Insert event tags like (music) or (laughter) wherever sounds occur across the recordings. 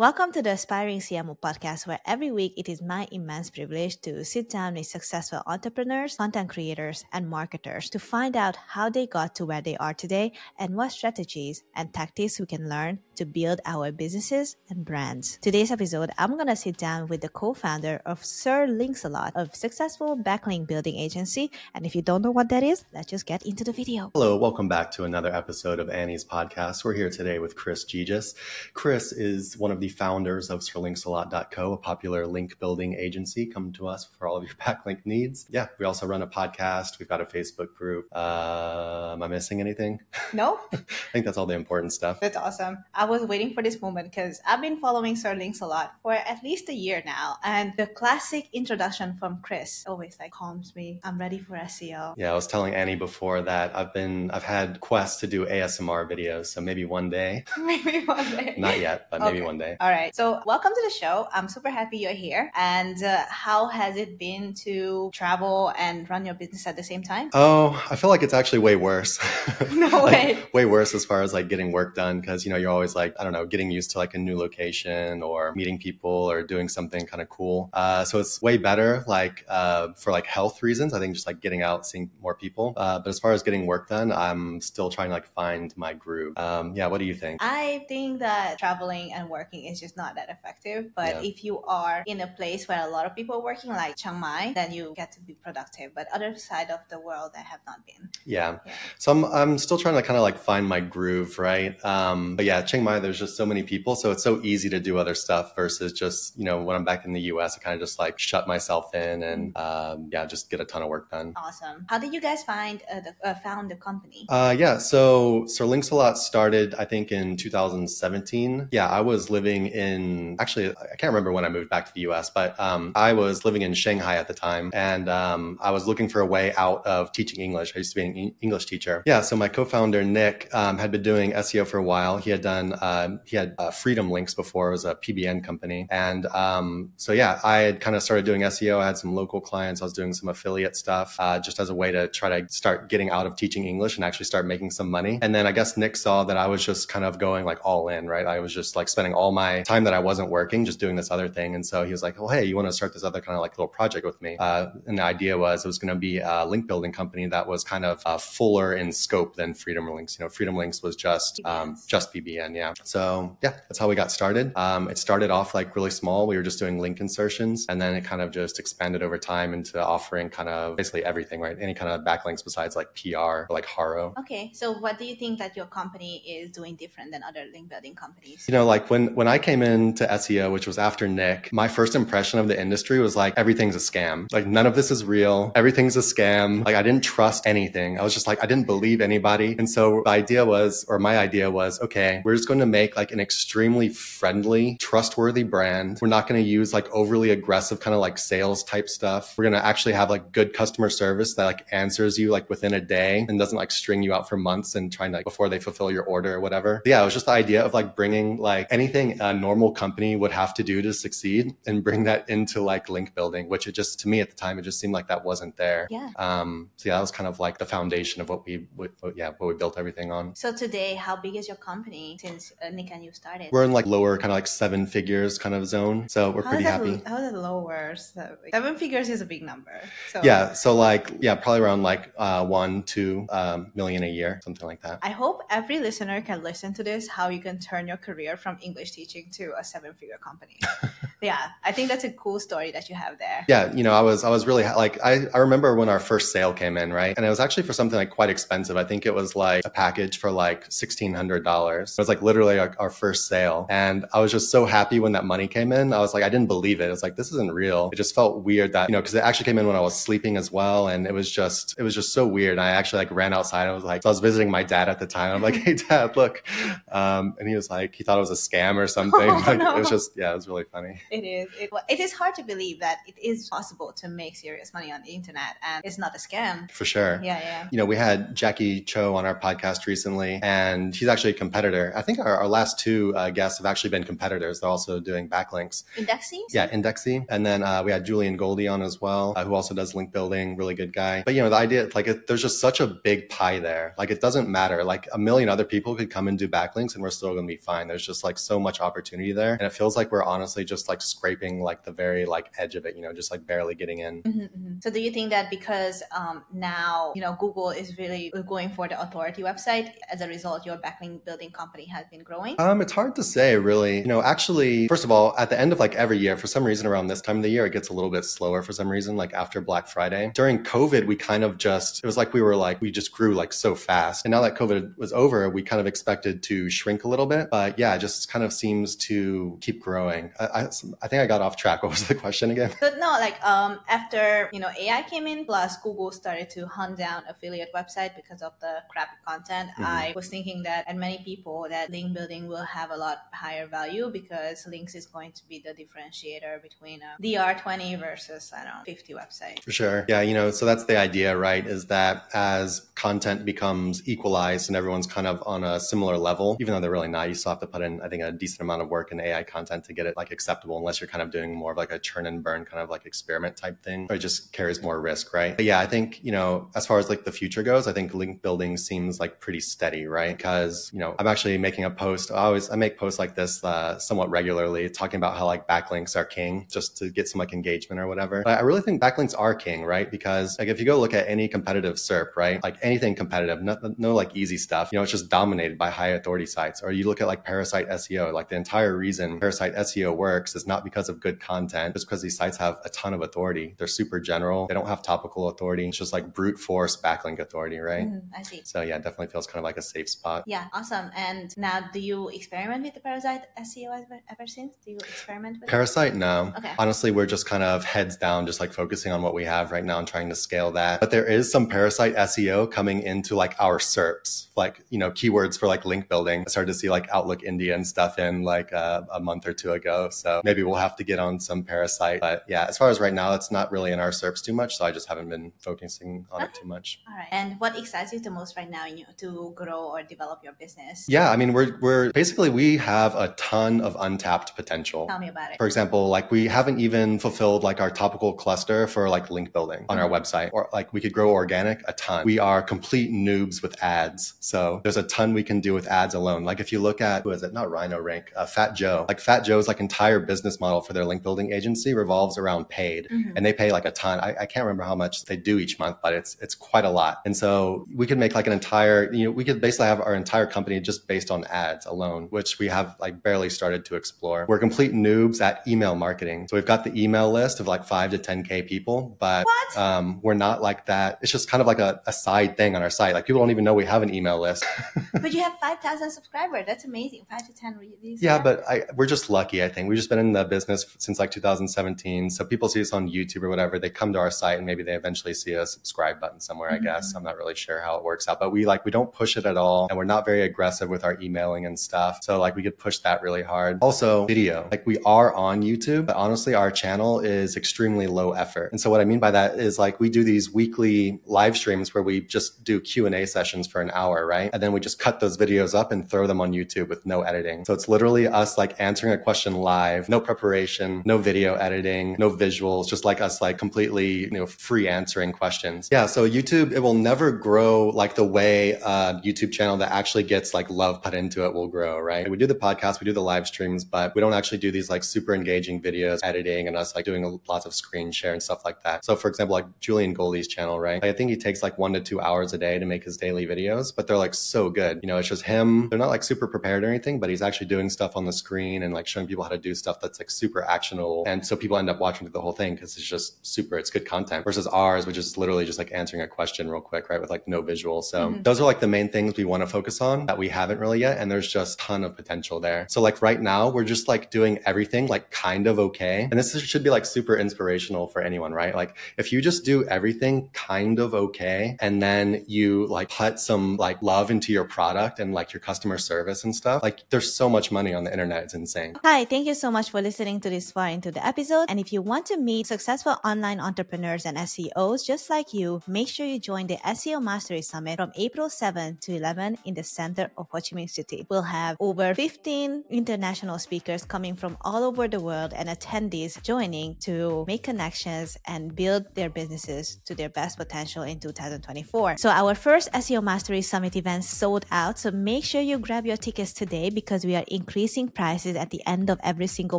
Welcome to the Aspiring CMO podcast, where every week it is my immense privilege to sit down with successful entrepreneurs, content creators, and marketers to find out how they got to where they are today and what strategies and tactics we can learn to build our businesses and brands. Today's episode, I'm going to sit down with the co founder of Sir Links-a-Lot, of successful backlink building agency. And if you don't know what that is, let's just get into the video. Hello, welcome back to another episode of Annie's podcast. We're here today with Chris Tzitzis. Chris is one of the founders of SirLinks-a-Lot.co, popular link building agency. Come to us for all of your (laughs) backlink needs. Yeah, we also run a podcast. We've got a Facebook group. Uh, am I missing anything? (laughs) No. I think that's all the important stuff. That's awesome. I was waiting for this moment because I've been following Sir Links-a-Lot for at least a year now. And the classic introduction from Chris always like calms me. I'm ready for SEO. Yeah, I was telling Annie before that I've been I've had quests to do ASMR videos, so maybe one day. (laughs) maybe one day. Not yet, but maybe Okay. one day. All right. So, welcome to the show. I'm super happy you're here. And uh, how has it been to travel and run your business at the same time? Oh, I feel like it's actually way worse. (laughs) No (laughs) Like, way. way worse as far as like getting work done because you know you're always like I don't know getting used to like a new location or meeting people or doing something kind of cool. Uh, so it's way better like uh, for like health reasons. I think just like getting out, seeing more people. Uh, but as far as getting work done, I'm still trying to like find my groove. Um, yeah, what do you think? I think that traveling and working is just not that effective. But Yeah. if you are in a place where a lot of people are working, like Chiang Mai, then you get to be productive. But other side of the world, I have not been. Yeah. Yeah. So I'm, I'm still trying to kind of like find my groove, right? Um, but yeah, Chiang Mai, there's just so many people. So it's so easy to do other stuff versus just, you know, when I'm back in the US, I kind of just like shut myself in and, um, yeah, just get a ton of work done. Awesome. How did you guys find uh, the uh, found the company? Uh, yeah, so Sir Links a Lot started, I think, in 2017. Yeah, I was living in, actually, I can't remember when I moved back to the US, but um, I was living in Shanghai at the time and um, I was looking for a way out of teaching English. I used to be an English teacher. Yeah, so my co founder, Nick, um, had been doing SEO for a while. He had done, um, he had uh, Freedom Links before, it was a PBN company. And um, so, yeah, I had kind of started doing SEO. I had some local clients, I was doing some affiliate stuff uh, just as a way to try to start getting out of teaching English and actually start making some money. And then I guess Nick saw that I was just kind of going like all in, right? I was just like spending all my time that I wasn't working, just doing this other thing. And so he was like, well, hey, you want to start this other kind of like little project with me? Uh, and the idea was it was going to be a link building company that was kind of uh, fuller in scope than Freedom Links. You know, Freedom Links was just um, just PBN, yeah. So yeah, that's how we got started. Um, it started off like really small. We were just doing link insertions, and then it kind of just expanded over time into offering kind of basically everything, right? Any kind of backlinks besides like PR or like Haro. Okay, so what do you think that your company is doing different than other link building companies? You know, like when when I came into SEO, which was after Nick, my first impression of the industry was like everything's a scam. Like none of this is real. Everything's a scam. Like I didn't trust anything. I was just like I didn't believe anybody. And so the idea was, or my idea was, okay, we're just going to make like an extremely friendly, trustworthy brand. We're not going to use like overly aggressive kind of like sales type stuff. We're going to actually have like good customer service that like answers you like within a day and doesn't like string you out for months and trying to like before they fulfill your order or whatever. But yeah, it was just the idea of like bringing like anything a normal company would have to do to succeed and bring that into like link building, which it just to me at the time it just seemed like that wasn't there. Yeah. Um, so yeah, that was kind of like the foundation of what we, what, yeah, what we built everything on. So today, how big is your company since uh, Nick and you started? We're in like lower kind of like seven figures kind of zone, so we're how pretty that, happy. How is it lower? So, seven figures is a big number. So Yeah, so like yeah, probably around like uh, one two um, million a year, something like that. I hope every listener can listen to this. How you can turn your career from English teaching to a seven-figure company. (laughs) yeah, I think that's a cool story that you have there. Yeah, you know, I was I was really like I, I remember when our first sale came in, right? And it was actually for something like quite expensive. I think it was like a package for like sixteen hundred dollars. It was like literally our, our first sale, and I was just so happy when that money came in. I was like, I didn't believe it. It was like this isn't real. It just felt weird that you know because it actually came in when I was sleeping as well, and it was just it was just so weird. And I actually like ran outside. I was like, so I was visiting my dad at the time. I'm like, (laughs) hey dad, look, um, and he was like, he thought it was a scam or something. (laughs) Oh, like, no. It was just yeah, it was really funny. It is. It, it is hard to believe that it is possible to make serious money on the internet and it's not a scam. For sure. Yeah, yeah. You know, we had Jacky Chou on our podcast recently, and he's actually a competitor. I think our, our last two uh, guests have actually been competitors. They're also doing backlinks. Indexing? Yeah, Indexsy. And then uh, we had Julian Goldie on as well, uh, who also does link building, really good guy. But, you know, the idea, like, it, there's just such a big pie there. Like, it doesn't matter. Like, a million other people could come and do backlinks, and we're still going to be fine. There's just, like, so much opportunity there. And it feels like we're honestly just like scraping like the very like edge of it, you know, just like barely getting in. Mm-hmm, mm-hmm. So do you think that because um, now, you know, Google is really going for the authority website, as a result, your backlink building company has been growing? Um, it's hard to say really. You know, actually, first of all, at the end of like every year, for some reason around this time of the year, it gets a little bit slower for some reason, like after Black Friday. During COVID, we kind of just, it was like we were like, we just grew like so fast. And now that COVID was over, we kind of expected to shrink a little bit. But yeah, just kind of seems to keep growing. I, I, I think I got off track. (laughs) What was the question again? But no, like um, after, you know, AI came in, plus Google started to hunt down affiliate website because of the crappy content. Mm-hmm. I was thinking that, and many people, that link building will have a lot higher value because links is going to be the differentiator between a DR20 versus, I don't know, 50 website. For sure. Yeah, you know, so that's the idea, right? Is that as content becomes equalized and everyone's kind of on a similar level, even though they're really not, you still have to put in, I think, a decent amount of work in AI content to get it like acceptable, unless you're kind of doing more of like a churn and burn kind of like experiment type thing, it just carries more risk, right? But yeah, I think, you know, as far as like the future goes, I think link building seems like pretty steady, right? Because, you know, I'm actually making a post. I always, I make posts like this uh, somewhat regularly talking about how like backlinks are king just to get some like engagement or whatever. But I really think backlinks are king, right? Because like if you go look at any competitive SERP, right? Like anything competitive, no, no like easy stuff, you know, it's just dominated by high authority sites. Or you look at like Parasite SEO, like the entire reason Parasite SEO works is not because of good content, it's because these sites have a ton of authority. They're super general. They don't have topical authority. It's just like brute force backlink authority, right? Mm, I see. So yeah, it definitely feels kind of like a safe spot. Yeah, awesome. And now, do you experiment with the Parasite SEO ever, ever since? Do you experiment with Parasite? It? No. Okay. Honestly, we're just kind of heads down, just like focusing on what we have right now and trying to scale that. But there is some Parasite SEO coming into like our SERPs, like you know keywords for like link building. I started to see like Outlook India and stuff in like uh, a month or two ago. So maybe we'll have to get on some Parasite. But yeah, as far as right now, it's not really in our SERPs too much. So I just haven't been focusing on okay. it too much. All right. And what excites you the most right now you, to grow or develop your business? Yeah, I mean, we're we're basically we have a ton of untapped potential. Tell me about it. For example, like we haven't even fulfilled like our topical cluster for like link building on our mm-hmm. website, or like we could grow organic a ton. We are complete noobs with ads, so there's a ton we can do with ads alone. Like if you look at who is it? Not Rhino Rank, uh, Fat Joe. Like Fat Joe's like entire business model for their link building agency revolves around paid, mm-hmm. and they pay like a ton. I, I can't remember how much they do each month, but it's it's quite a lot. And so we could make like an entire, you know, we could basically have our entire company just based on ads alone, which we have like barely started to explore. We're complete noobs at email marketing. So we've got the email list of like five to 10K people, but um, we're not like that. It's just kind of like a, a, side thing on our site. Like people don't even know we have an email list. (laughs) but you have 5,000 subscribers. That's amazing. Five to 10. Yeah, but I, we're just lucky, I think. We've just been in the business since like 2017. So people see us on YouTube or whatever. They come to our site and maybe they eventually see a subscribe button somewhere, mm-hmm. I guess. I'm not really sure how it works out, but we like, we don't push it at all. And we're not very aggressive with our emailing and stuff. So like we could push that really hard. Also video, like we are on YouTube, but honestly, our channel is extremely low effort. And so what I mean by that is like we do these weekly live streams where we just do Q&A sessions for an hour, right? And then we just cut those videos up and throw them on YouTube with no editing. So it's literally us like answering a question live, no preparation, no video editing, no visuals, just like us like completely, you know, free answering questions. Yeah, so YouTube it will never grow like the way a YouTube channel that actually gets like love put into it will grow, right? We do the podcast, we do the live streams, but we don't actually do these like super engaging videos, editing and us like doing lots of screen share and stuff like that. So for example, like Julian Goldie's channel, right? I think he takes like one to two hours a day to make his daily videos, but they're like so good. You know, it's just him. They're not like super prepared or anything, but he's actually doing stuff on the screen and like showing people how to do stuff that's like super actionable. And so people end up watching the whole thing because it's just super, it's good content versus ours, which is literally just like answering a question real quick, right? With like no visual. So mm-hmm. those are like the main things we want to focus on that we haven't really yet. And there's just a ton of potential there. So like right now, we're just like doing everything like kind of okay. And this should be like super inspirational for anyone, right? Like if you just do everything kind of okay and then you like put some like love into your product and like your customer service and stuff, like there's so much money on the internet. It's insane. Hi, thank you so much for listening to this far into the episode. And if you want to meet successful online entrepreneurs and SEOs just like you, make sure you join the SEO Mastery Summit from April 7 to 11 in the center of Ho Chi Minh City. We'll have over 15 international speakers coming from all over the world and attendees joining to make connections and build their businesses to their best potential in 2024. So our first SEO Mastery Summit event sold out. So make sure you grab your tickets today because we are including increasing prices at the end of every single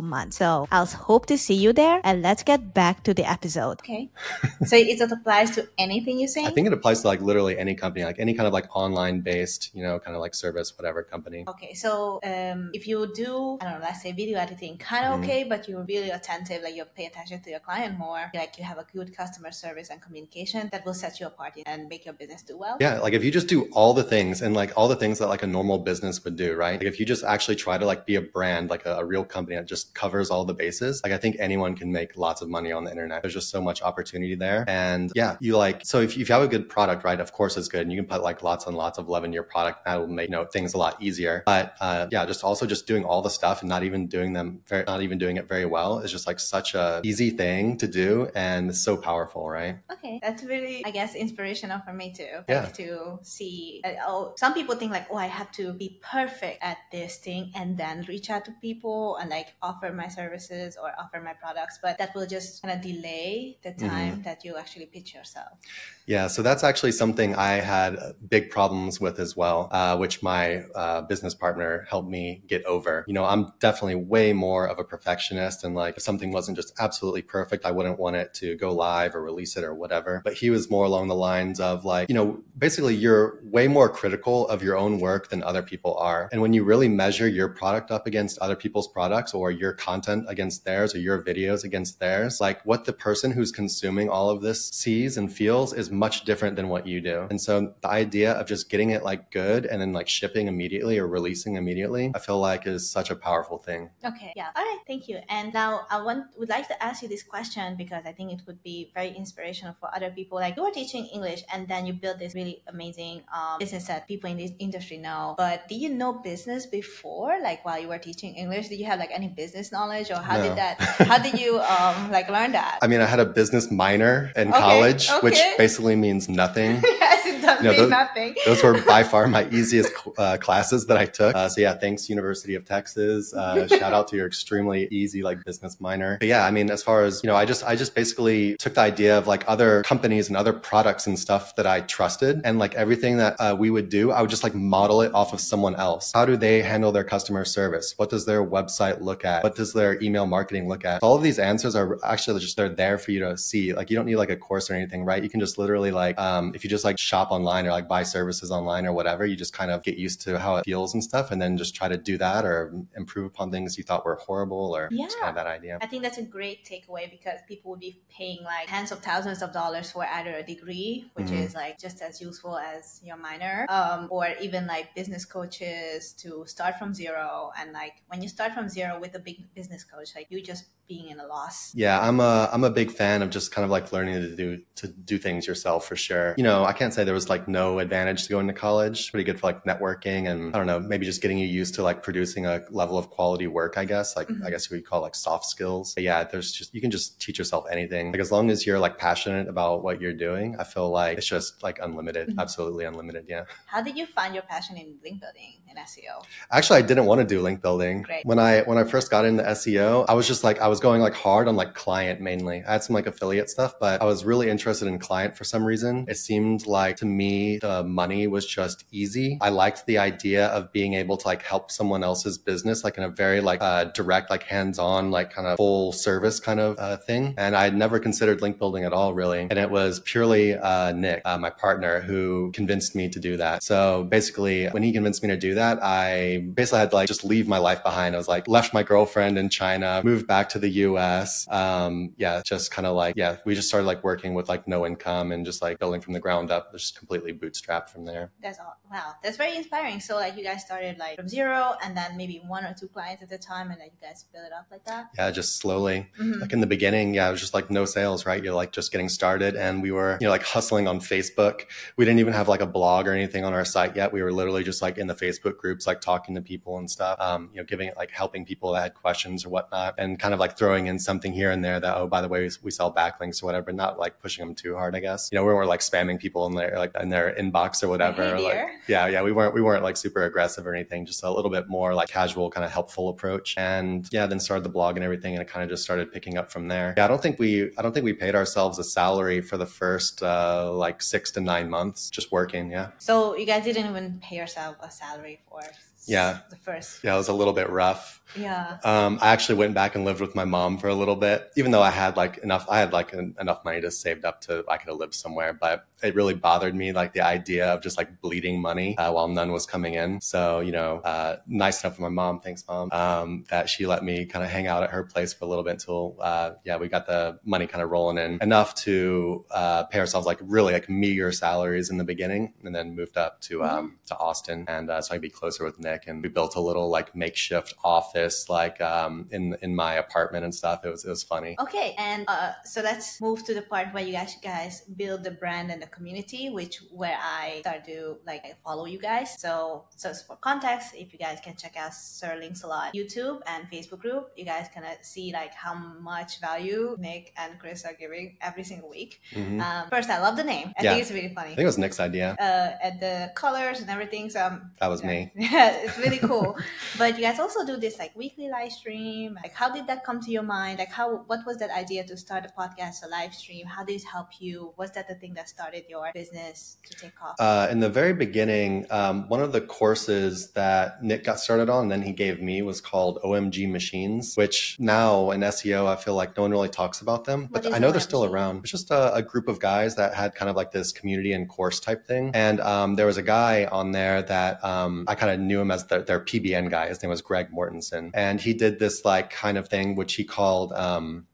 month. So I'll hope to see you there and let's get back to the episode. Okay. so it applies to anything you say? I think it applies to like literally any company, like any kind of like online based, you know, kind of like service, whatever company. Okay. So um, if you do, I don't know, let's say video editing, kind of mm-hmm. okay, but you're really attentive, like you pay attention to your client more, like you have a good customer service and communication, that will set you apart and make your business do well. Yeah. Like if you just do all the things and like all the things that like a normal business would do, right? Like if you just actually try to like be a brand, like a, a real company that just covers all the bases, like I think anyone can make lots of money on the internet. There's just so much opportunity there. And yeah, you like, so if you, if you have a good product, right, of course it's good. And you can put like lots and lots of love in your product. That will make, you know, things a lot easier. But uh, yeah, just also just doing all the stuff and not even doing them, very, not even doing it very well is just like such a easy thing to do. And it's so powerful, right? Okay. That's really, I guess, inspirational for me too. Like yeah. to see, uh, oh, some people think like, oh, I have to be perfect at this thing and then reach out to people and like offer my services or offer my products. But that will just kind of delay the mm-hmm. time mm-hmm. that you actually pitch yourself. Yeah, so that's actually something I had big problems with as well, uh, which my uh, business partner helped me get over. You know, I'm definitely way more of a perfectionist, and like if something wasn't just absolutely perfect, I wouldn't want it to go live or release it or whatever. But he was more along the lines of like, you know, basically you're way more critical of your own work than other people are. And when you really measure your product up against other people's products or your content against theirs or your videos against theirs, like what the person who's consuming all of this sees and feels is much different than what you do. And so the idea of just getting it like good and then like shipping immediately or releasing immediately, I feel like is such a powerful thing. Okay. Yeah. All right. Thank you. And now I want would like to ask you this question because I think it would be very inspirational for other people. Like you are teaching English and then you build this really amazing um, business that people in this industry know. But did you know business before? Like while you were teaching English, did you have like any business knowledge or how no. did that how did you (laughs) um like learn that? I mean I had a business minor in okay. college, okay. which basically means nothing. yes, (laughs) it does you know, mean those, nothing. those were by (laughs) far my easiest uh, classes that I took. Uh, so yeah, thanks University of Texas. Uh, (laughs) shout out to your extremely easy like business minor. But yeah, I mean, as far as you know, I just I just basically took the idea of like other companies and other products and stuff that I trusted, and like everything that uh, we would do, I would just like model it off of someone else. How do they handle their customer service? What does their website look at? What does their email marketing look at? All of these answers are actually just they're there for you to see. Like you don't need like a course or anything, right? You can just literally like um, if you just like shop online or like buy services online or whatever, you just kind of get used to how it feels and stuff, and then just try to do that or improve upon things you thought were horrible or yeah. just kind of that idea. I think that's a great takeaway because people would be paying like tens of thousands of dollars for either a degree, which mm-hmm. is like just as useful as your minor, um, or even like business coaches to start from zero. And like when you start from zero with a big business coach, like you just being in a loss. Yeah, I'm a I'm a big fan of just kind of like learning to do to do things yourself for sure. You know, I can't say there was like no advantage to going to college. Pretty good for like networking and I don't know, maybe just getting you used to like producing a level of quality work, I guess. Like mm-hmm. I guess we call like soft skills. But yeah, there's just you can just teach yourself anything. Like as long as you're like passionate about what you're doing, I feel like it's just like unlimited, mm-hmm. absolutely unlimited. Yeah. How did you find your passion in link building and SEO? Actually, I didn't want to do link building. Great. When I when I first got into SEO, I was just like I was going like hard on like client mainly. I had some like affiliate stuff, but I was really interested in client for some reason. It seemed like to me the money was just easy. I liked the idea of being able to like help someone else's business like in a very like uh, direct, like hands-on, like kind of full service kind of uh, thing. And I had never considered link building at all really. And it was purely uh, Nick, uh, my partner, who convinced me to do that. So basically when he convinced me to do that, I basically had to like just leave my life behind. I was like left my girlfriend in China, moved back to the US US. Um, yeah, just kind of like, yeah, we just started like working with like no income and just like building from the ground up, just completely bootstrapped from there. That's all. Wow. That's very inspiring. So like you guys started like from zero and then maybe one or two clients at a time and then you guys build it up like that? Yeah, just slowly. Mm-hmm. Like in the beginning, yeah, it was just like no sales, right? You're like just getting started and we were, you know, like hustling on Facebook. We didn't even have like a blog or anything on our site yet. We were literally just like in the Facebook groups, like talking to people and stuff, um, you know, giving it like helping people that had questions or whatnot and kind of like throwing in something here and there that, oh, by the way, we sell backlinks or whatever, but not like pushing them too hard, I guess. You know, we weren't like spamming people in their like in their inbox or whatever. Hey, like, yeah, yeah, we weren't we weren't like super aggressive or anything, just a little bit more like casual, kind of helpful approach. And yeah, then started the blog and everything, and it kind of just started picking up from there. Yeah, I don't think we I don't think we paid ourselves a salary for the first uh, like six to nine months just working. Yeah. So you guys didn't even pay yourself a salary for Yeah. The first. Yeah, it was a little bit rough. Yeah. Um, I actually went back and lived with my mom for a little bit, even though I had like enough, I had like en- enough money to saved up to, I could have lived somewhere, but it really bothered me, like the idea of just like bleeding money uh, while none was coming in. So, you know, uh, nice enough for my mom, thanks mom, um, that she let me kind of hang out at her place for a little bit until, uh, yeah, we got the money kind of rolling in enough to, uh, pay ourselves like really like meager salaries in the beginning and then moved up to, um, to Austin. And, uh, so I'd be closer with Nick and we built a little like makeshift office, like, um, in, in my apartment and stuff. It was, it was funny. Okay, and uh, so let's move to the part where you guys guys build the brand and the community, which where I start to like follow you guys. So so for context, if you guys can check out Sir Links a lot YouTube and Facebook group, you guys can see like how much value Nick and Chris are giving every single week. Mhm. Um, first, I love the name. I Yeah. think it's really funny. I think it was Nick's idea. Uh, and the colors and everything. So um, That was me. (laughs) it's really cool. but you guys also do this like weekly live stream. Like, how did that come to your mind? Like, how what was that idea to start a podcast, a live stream? How did it help you? Was that the thing that started your business to take off? Uh, in the very beginning, um, one of the courses that Nick got started on, and then he gave me, was called OMG Machines, which now in SEO, I feel like no one really talks about them, What but I know they're still around. It's just a, a group of guys that had kind of like this community and course type thing. And um, there was a guy on there that um, I kind of knew him as their, their PBN guy. His name was Greg Mortensen. And he did this like kind of thing, which he called, um,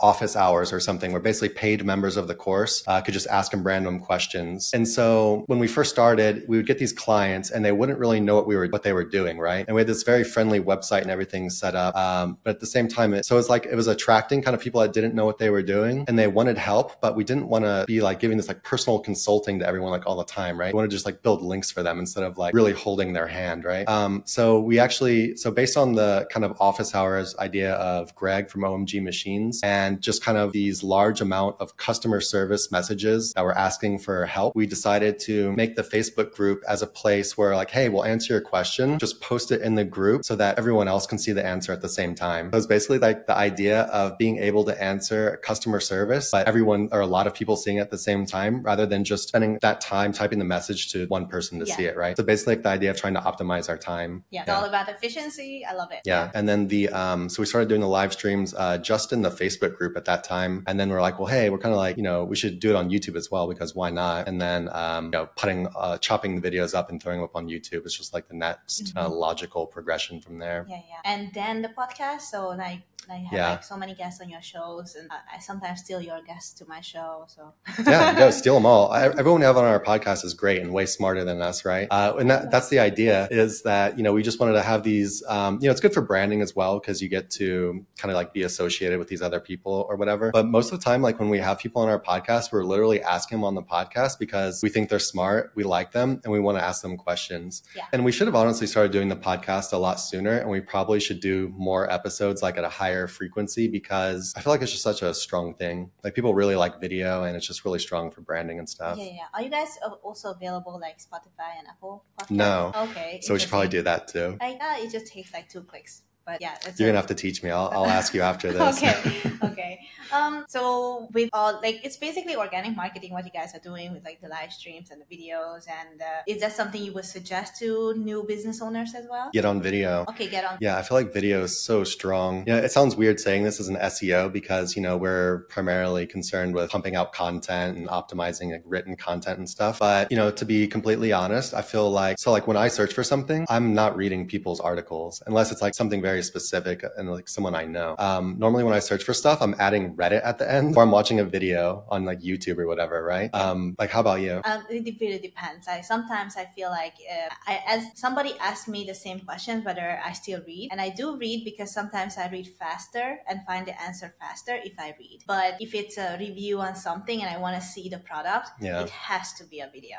office hours or something where basically paid members of the course uh, could just ask them random questions. And so when we first started, we would get these clients and they wouldn't really know what we were what they were doing, right? And we had this very friendly website and everything set up. Um, but at the same time, it, so it's like it was attracting kind of people that didn't know what they were doing and they wanted help, but we didn't want to be like giving this like personal consulting to everyone like all the time, right? We want to just like build links for them instead of like really holding their hand, right? Um, so we actually so based on the kind of office hours idea of Greg from OMG Machines and just kind of these large amount of customer service messages that were asking for help, we decided to make the Facebook group as a place where like, hey, we'll answer your question, just post it in the group so that everyone else can see the answer at the same time. So it's basically like the idea of being able to answer customer service, but everyone or a lot of people seeing it at the same time rather than just spending that time typing the message to one person to Yeah. see it, right? So basically like the idea of trying to optimize our time. yeah, it's all about efficiency. I love it. Yeah. And then the, um, so we started doing the live streams, uh, just in the Facebook group at that time. And then we're like, well, hey, we're kind of like, you know, we should do it on YouTube as well because why not? And then, um, you know, putting, uh, chopping the videos up and throwing them up on YouTube is just like the next uh, Mhm. logical progression from there. Yeah, yeah. And then the podcast. So like, like have Yeah. like so many guests on your shows, and I, sometimes steal your guests to my show. So yeah, go (laughs) steal them all. I, everyone we have on our podcast is great and way smarter than us, right? Uh, and that, that's the idea is that, you know, we just wanted to have these, um, you know, it's good for branding as well because you get to kind of like be associated with these other people or whatever. But most of the time, like when we have people on our podcast, we're literally asking them on the podcast because we think they're smart, we like them, and we want to ask them questions. Yeah. And we should have honestly started doing the podcast a lot sooner. And we probably should do more episodes like at a higher frequency because I feel like it's just such a strong thing. Like people really like video and it's just really strong for branding and stuff. yeah, yeah. Are you guys also available like Spotify and Apple? Podcast? No. Okay. So we should probably do that too. Like, uh, it just takes like two clicks. But yeah, it's You're a- gonna have to teach me. I'll, I'll ask you (laughs) after this. okay (laughs) okay um so with all like it's basically organic marketing what you guys are doing with like the live streams and the videos and uh, is that something you would suggest to new business owners as well Get on video. okay get on Yeah, I feel like video is so strong. Yeah, it sounds weird saying this as an SEO because, you know, we're primarily concerned with pumping out content and optimizing like, written content and stuff. But, you know, to be completely honest, I feel like, so like when I search for something, I'm not reading people's articles unless it's like something very specific and like someone I know. Um, normally when I search for stuff, I'm adding Reddit at the end or I'm watching a video on like YouTube or whatever, right? Um, like, how about you? um, it really depends. I sometimes I feel like uh, I, as somebody asked me the same question whether I still read, and I do read because sometimes I read faster and find the answer faster if I read. But if it's a review on something and I want to see the product, Yeah. it has to be a video.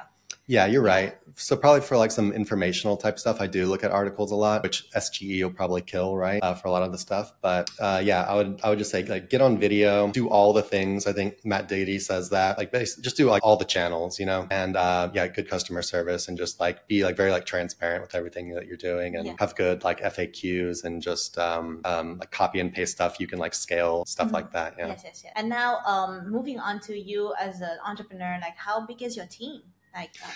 Yeah, you're right. So probably for like some informational type stuff, I do look at articles a lot, which SGE will probably kill, right, uh, for a lot of the stuff. But uh, yeah, I would I would just say like get on video, do all the things. I think Matt Diggity says that like just do like all the channels, you know, and uh, yeah, good customer service and just like be like very like transparent with everything that you're doing and Yeah. have good like FAQs and just um, um, like copy and paste stuff you can like scale stuff Mhm. like that. Yeah. Yes, yes, yes. And now, um, moving on to you as an entrepreneur, like how big is your team? Like, uh,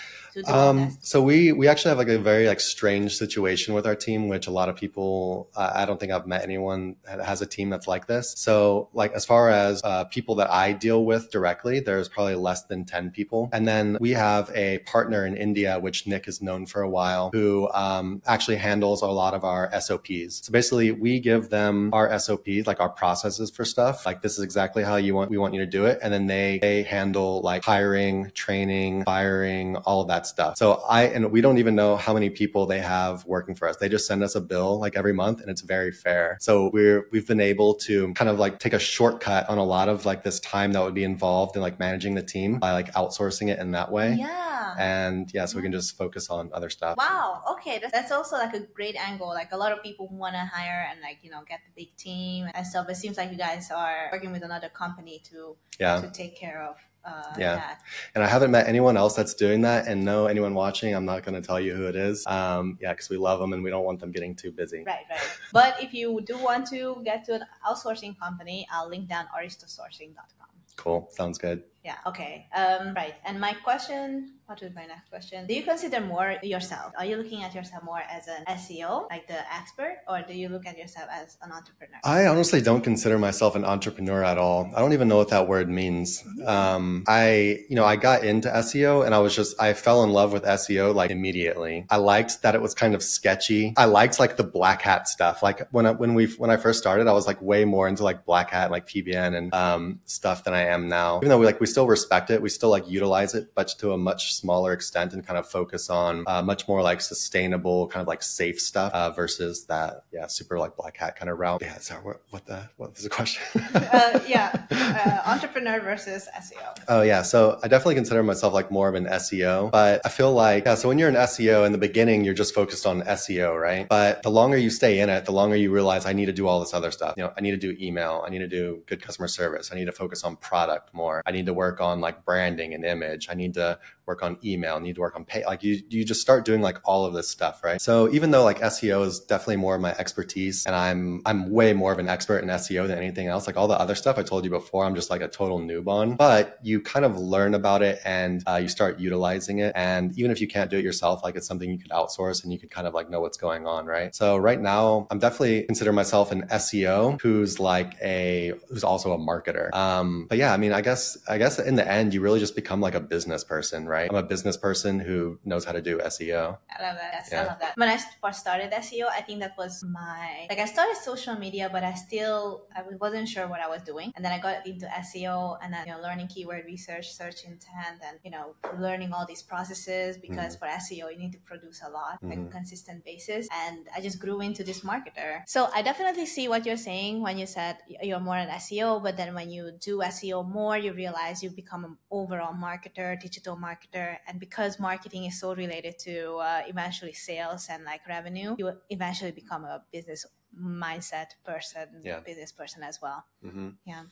um, so we we actually have like a very like strange situation with our team, which a lot of people uh, I don't think I've met anyone that has a team that's like this. So like as far as uh, people that I deal with directly, there's probably less than ten people, and then we have a partner in India, which Nick has known for a while, who um, actually handles a lot of our SOPs. So basically, we give them our SOPs, like our processes for stuff. Like this is exactly how you want we want you to do it, and then they they handle like hiring, training, firing, all of that stuff. So I, and we don't even know how many people they have working for us. They just send us a bill like every month and it's very fair. So we're, we've been able to kind of like take a shortcut on a lot of like this time that would be involved in like managing the team by like outsourcing it in that way. Yeah. And yeah, so we can just focus on other stuff. Wow. Okay. That's also like a great angle. Like a lot of people want to hire and like, you know, get the big team and stuff. It seems like you guys are working with another company to, yeah. to take care of uh, yeah. yeah. And I haven't met anyone else that's doing that. And no, anyone watching, I'm not going to tell you who it is. Um, yeah, because we love them and we don't want them getting too busy. Right, right. but if you do want to get to an outsourcing company, I'll link down aristosourcing.com. Cool. Sounds good. Yeah. Okay. Um, right. And my question, what was my next question? Do you consider more yourself? Are you looking at yourself more as an SEO, like the expert, or do you look at yourself as an entrepreneur? I honestly don't consider myself an entrepreneur at all. I don't even know what that word means. Mm-hmm. Um, I, you know, I got into SEO and I was just, I fell in love with SEO like immediately. I liked that it was kind of sketchy. I liked like the black hat stuff. Like when I, when we, when I first started, I was like way more into like black hat, like PBN and um, stuff than I am now. Even though we like we still respect it. We still like utilize it, but to a much smaller extent and kind of focus on uh, much more like sustainable, kind of like safe stuff uh, versus that, yeah, super like black hat kind of route. Yeah, sorry, what, what the, what was the question? uh, yeah, (laughs) uh, entrepreneur versus SEO. Oh, yeah. So I definitely consider myself like more of an SEO, but I feel like, yeah, so when you're an SEO in the beginning, you're just focused on SEO, right? But the longer you stay in it, the longer you realize I need to do all this other stuff. You know, I need to do email. I need to do good customer service. I need to focus on product more. I need to work on like branding and image. I need to work on email, need to work on pay. Like you, you just start doing like all of this stuff, right? So even though like SEO is definitely more of my expertise and I'm, I'm way more of an expert in SEO than anything else, like all the other stuff I told you before, I'm just like a total noob on, but you kind of learn about it and uh, you start utilizing it. And even if you can't do it yourself, like it's something you could outsource and you could kind of like know what's going on, right? So right now I'm definitely consider myself an SEO who's like a, who's also a marketer. Um, but yeah, I mean, I guess, I guess in the end, you really just become like a business person, right? I'm a business person who knows how to do SEO. I love that. Yes, yeah. I love that. When I first started SEO, I think that was my, like I started social media, but I still, I wasn't sure what I was doing. And then I got into SEO and then, you know, learning keyword research, search intent, and, you know, learning all these processes because mm-hmm. for SEO, you need to produce a lot, mm-hmm. like a consistent basis. And I just grew into this marketer. So I definitely see what you're saying when you said you're more an SEO, but then when you do SEO more, you realize you become an overall marketer, digital marketer. And because marketing is so related to uh, eventually sales and like revenue, you eventually become a business mindset person, yeah. business person as well. Mm-hmm. Yeah.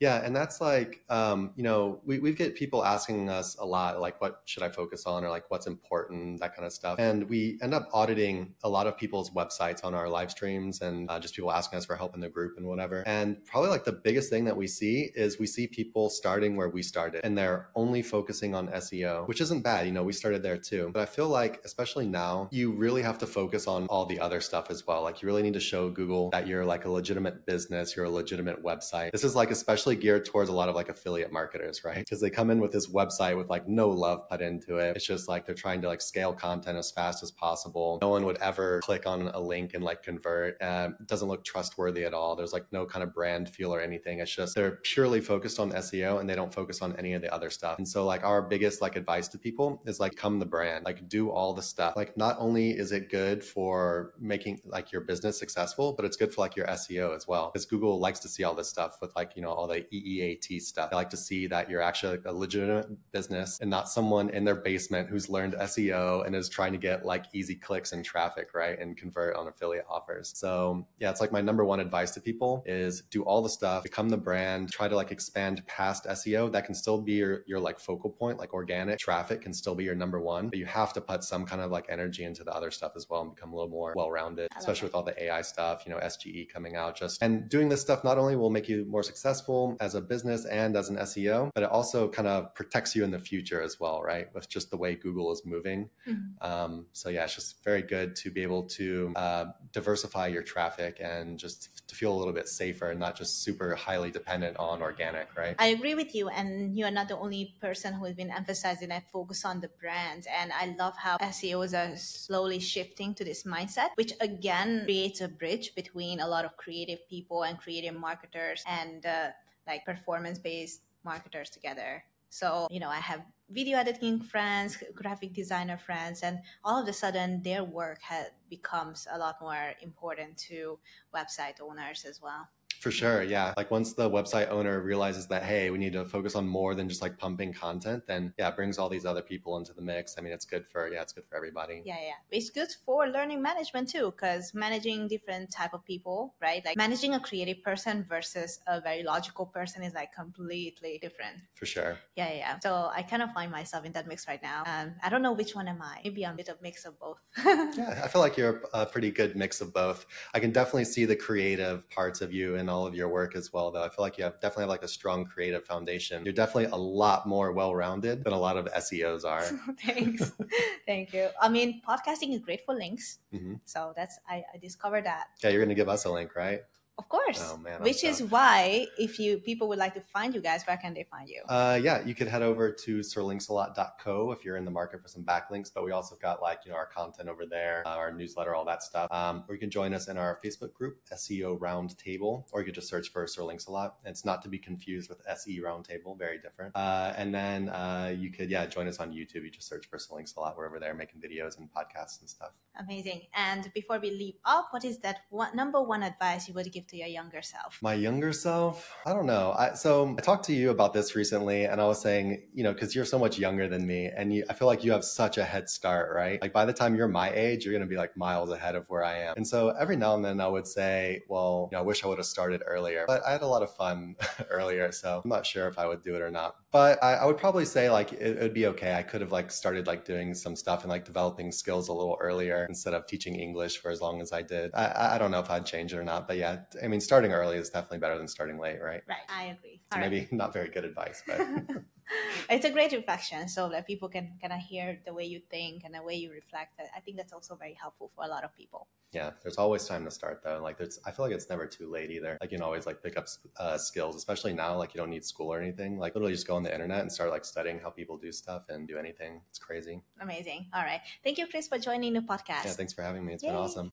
Yeah. And that's like, um, you know, we, we get people asking us a lot, like, what should I focus on or like what's important, that kind of stuff. And we end up auditing a lot of people's websites on our live streams and uh, just people asking us for help in the group and whatever. And probably like the biggest thing that we see is we see people starting where we started and they're only focusing on SEO, which isn't bad. You know, we started there too. But I feel like, especially now, you really have to focus on all the other stuff as well. Like you really need to show Google that you're like a legitimate business, you're a legitimate website. This is like especially geared towards a lot of like affiliate marketers, right? Because they come in with this website with like no love put into it. It's just like they're trying to like scale content as fast as possible. No one would ever click on a link and like convert. Um, doesn't look trustworthy at all. There's like no kind of brand feel or anything. It's just they're purely focused on SEO and they don't focus on any of the other stuff. And so like our biggest like advice to people is like come the brand, like do all the stuff. Like not only is it good for making like your business successful, but it's good for like your SEO as well. Because Google likes to see all this stuff with like, you know, all the EEAT stuff. I like to see that you're actually like a legitimate business and not someone in their basement who's learned SEO and is trying to get like easy clicks and traffic, right? And convert on affiliate offers. So yeah, it's like my number one advice to people is do all the stuff, become the brand, try to like expand past SEO. That can still be your, your like focal point, like organic traffic can still be your number one, but you have to put some kind of like energy into the other stuff as well and become a little more well-rounded, especially with all the AI stuff, you know, SGE coming out just and doing this stuff not only will make you more successful as a business and as an SEO, but it also kind of protects you in the future as well, right? With just the way Google is moving. Mm-hmm. Um, so yeah, it's just very good to be able to uh, diversify your traffic and just to feel a little bit safer and not just super highly dependent on organic, right? I agree with you. And you are not the only person who has been emphasizing that focus on the brand. And I love how SEOs are slowly shifting to this mindset, which again creates a bridge between a lot of creative people and creative marketers and uh, like performance based marketers together. So, you know, I have video editing friends, graphic designer friends, and all of a sudden their work has becomes a lot more important to website owners as well. For sure. Yeah. Like once the website owner realizes that, hey, we need to focus on more than just like pumping content, then yeah, it brings all these other people into the mix. I mean, it's good for, yeah, it's good for everybody. Yeah. Yeah. It's good for learning management too, because managing different type of people, right? Like managing a creative person versus a very logical person is like completely different. For sure. Yeah. Yeah. So I kind of find myself in that mix right now. Um, I don't know which one am I. Maybe I'm a bit of mix of both. (laughs) yeah. I feel like you're a pretty good mix of both. I can definitely see the creative parts of you and all of your work as well, though. I feel like you have definitely have like a strong creative foundation. You're definitely a lot more well rounded than a lot of SEOs are. (laughs) Thanks. (laughs) Thank you. I mean, podcasting is great for links. Mm-hmm. So that's, I, I discovered that. Yeah, you're going to give us a link, right? Of course. Oh, man, Which is why, if you people would like to find you guys, where can they find you? Uh, yeah, you could head over to sirlinksalot.co if you're in the market for some backlinks. But we also got like you know our content over there, uh, our newsletter, all that stuff. Um, or you can join us in our Facebook group, SEO Roundtable, or you could just search for Sir Links a Lot. It's not to be confused with SE Roundtable, very different. Uh, and then uh, you could yeah join us on YouTube. You just search for Sir Links a Lot. We're over there making videos and podcasts and stuff. Amazing. And before we leave off, what is that one, number one advice you would give to your younger self? My younger self? I don't know. I, so I talked to you about this recently, and I was saying, you know, because you're so much younger than me, and you, I feel like you have such a head start, right? Like by the time you're my age, you're going to be like miles ahead of where I am. And so every now and then I would say, well, you know, I wish I would have started earlier, but I had a lot of fun (laughs) earlier, so I'm not sure if I would do it or not. But I, I would probably say like it, it would be okay. I could have like started like doing some stuff and like developing skills a little earlier instead of teaching English for as long as I did. I, I don't know if I'd change it or not, but yeah, I mean, starting early is definitely better than starting late, right? Right, I agree. So maybe right. not very good advice, but. (laughs) (laughs) it's a great reflection so that people can kind of hear the way you think and the way you reflect i think that's also very helpful for a lot of people. Yeah there's always time to start though like there's i feel like it's never too late either. Like you can always like pick up uh, skills especially now like you don't need school or anything. Like literally just go on the internet and start like studying how people do stuff and do anything. It's crazy. Amazing. All right. Thank you chris for joining the podcast. Yeah thanks for having me. It's Yay. been awesome